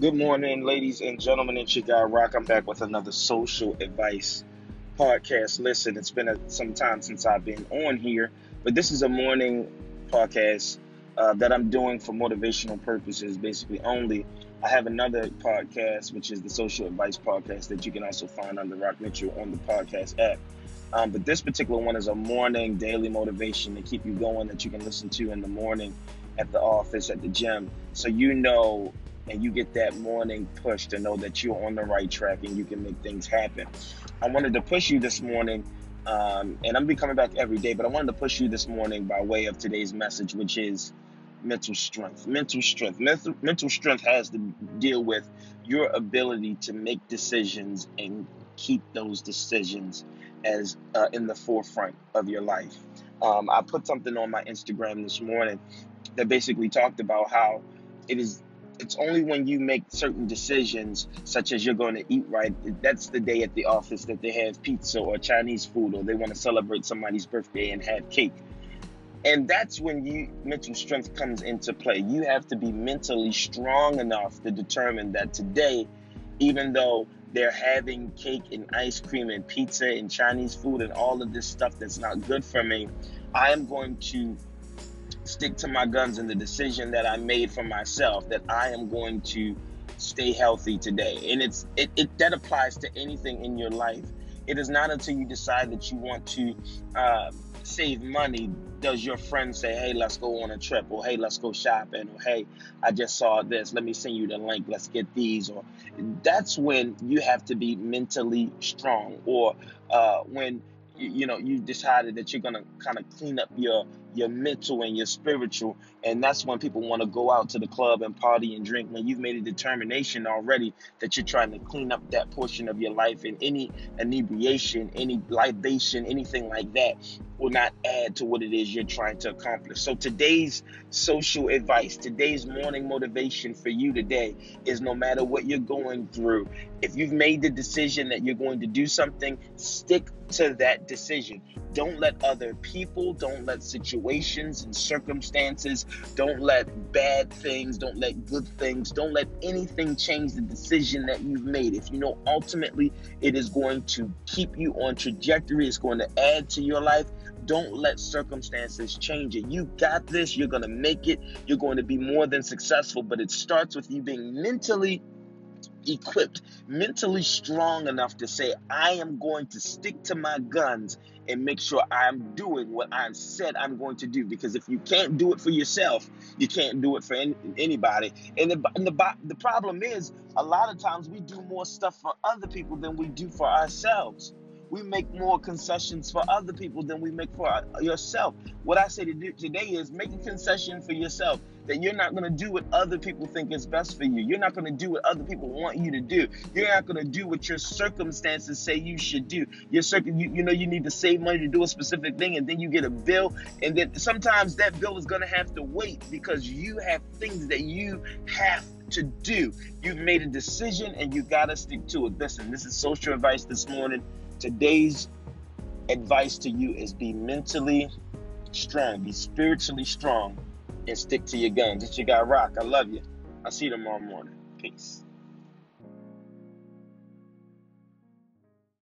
Good morning, ladies and gentlemen. It's your guy Rock. I'm back with another social advice podcast. Listen, it's been a, some time since I've been on here, but this is a morning podcast uh, that I'm doing for motivational purposes, basically only. I have another podcast, which is the Social Advice Podcast, that you can also find under Rock Mitchell on the podcast app. Um, but this particular one is a morning daily motivation to keep you going that you can listen to in the morning at the office, at the gym. So you know and you get that morning push to know that you're on the right track and you can make things happen. I wanted to push you this morning, um, and I'm be coming back every day, but I wanted to push you this morning by way of today's message, which is mental strength. Mental strength. Mental, mental strength has to deal with your ability to make decisions and keep those decisions as uh, in the forefront of your life. Um, I put something on my Instagram this morning that basically talked about how it is it's only when you make certain decisions, such as you're going to eat right, that's the day at the office that they have pizza or Chinese food, or they want to celebrate somebody's birthday and have cake. And that's when you mental strength comes into play. You have to be mentally strong enough to determine that today, even though they're having cake and ice cream and pizza and Chinese food and all of this stuff that's not good for me, I am going to stick to my guns and the decision that I made for myself that I am going to stay healthy today. And it's it, it that applies to anything in your life. It is not until you decide that you want to uh, save money does your friend say, "Hey, let's go on a trip," or "Hey, let's go shopping," or "Hey, I just saw this. Let me send you the link. Let's get these." Or that's when you have to be mentally strong, or uh, when you, you know you decided that you're gonna kind of clean up your your mental and your spiritual and that's when people want to go out to the club and party and drink when you've made a determination already that you're trying to clean up that portion of your life and any inebriation any libation anything like that will not add to what it is you're trying to accomplish so today's social advice today's morning motivation for you today is no matter what you're going through if you've made the decision that you're going to do something stick to that decision. Don't let other people, don't let situations and circumstances, don't let bad things, don't let good things, don't let anything change the decision that you've made. If you know ultimately it is going to keep you on trajectory, it's going to add to your life, don't let circumstances change it. You got this. You're going to make it. You're going to be more than successful. But it starts with you being mentally equipped, mentally strong enough to say, I am going to stick to my guns and make sure I'm doing what I said I'm going to do. Because if you can't do it for yourself, you can't do it for any, anybody. And, the, and the, the problem is, a lot of times we do more stuff for other people than we do for ourselves we make more concessions for other people than we make for yourself. What I say to do today is make a concession for yourself that you're not going to do what other people think is best for you. You're not going to do what other people want you to do. You're not going to do what your circumstances say you should do. Your circum, you, you know, you need to save money to do a specific thing, and then you get a bill, and then sometimes that bill is going to have to wait because you have things that you have to do. You've made a decision, and you got to stick to it. Listen, this is social advice this morning. Today's advice to you is be mentally strong, be spiritually strong, and stick to your guns. It's your guy Rock. I love you. I'll see you tomorrow morning. Peace.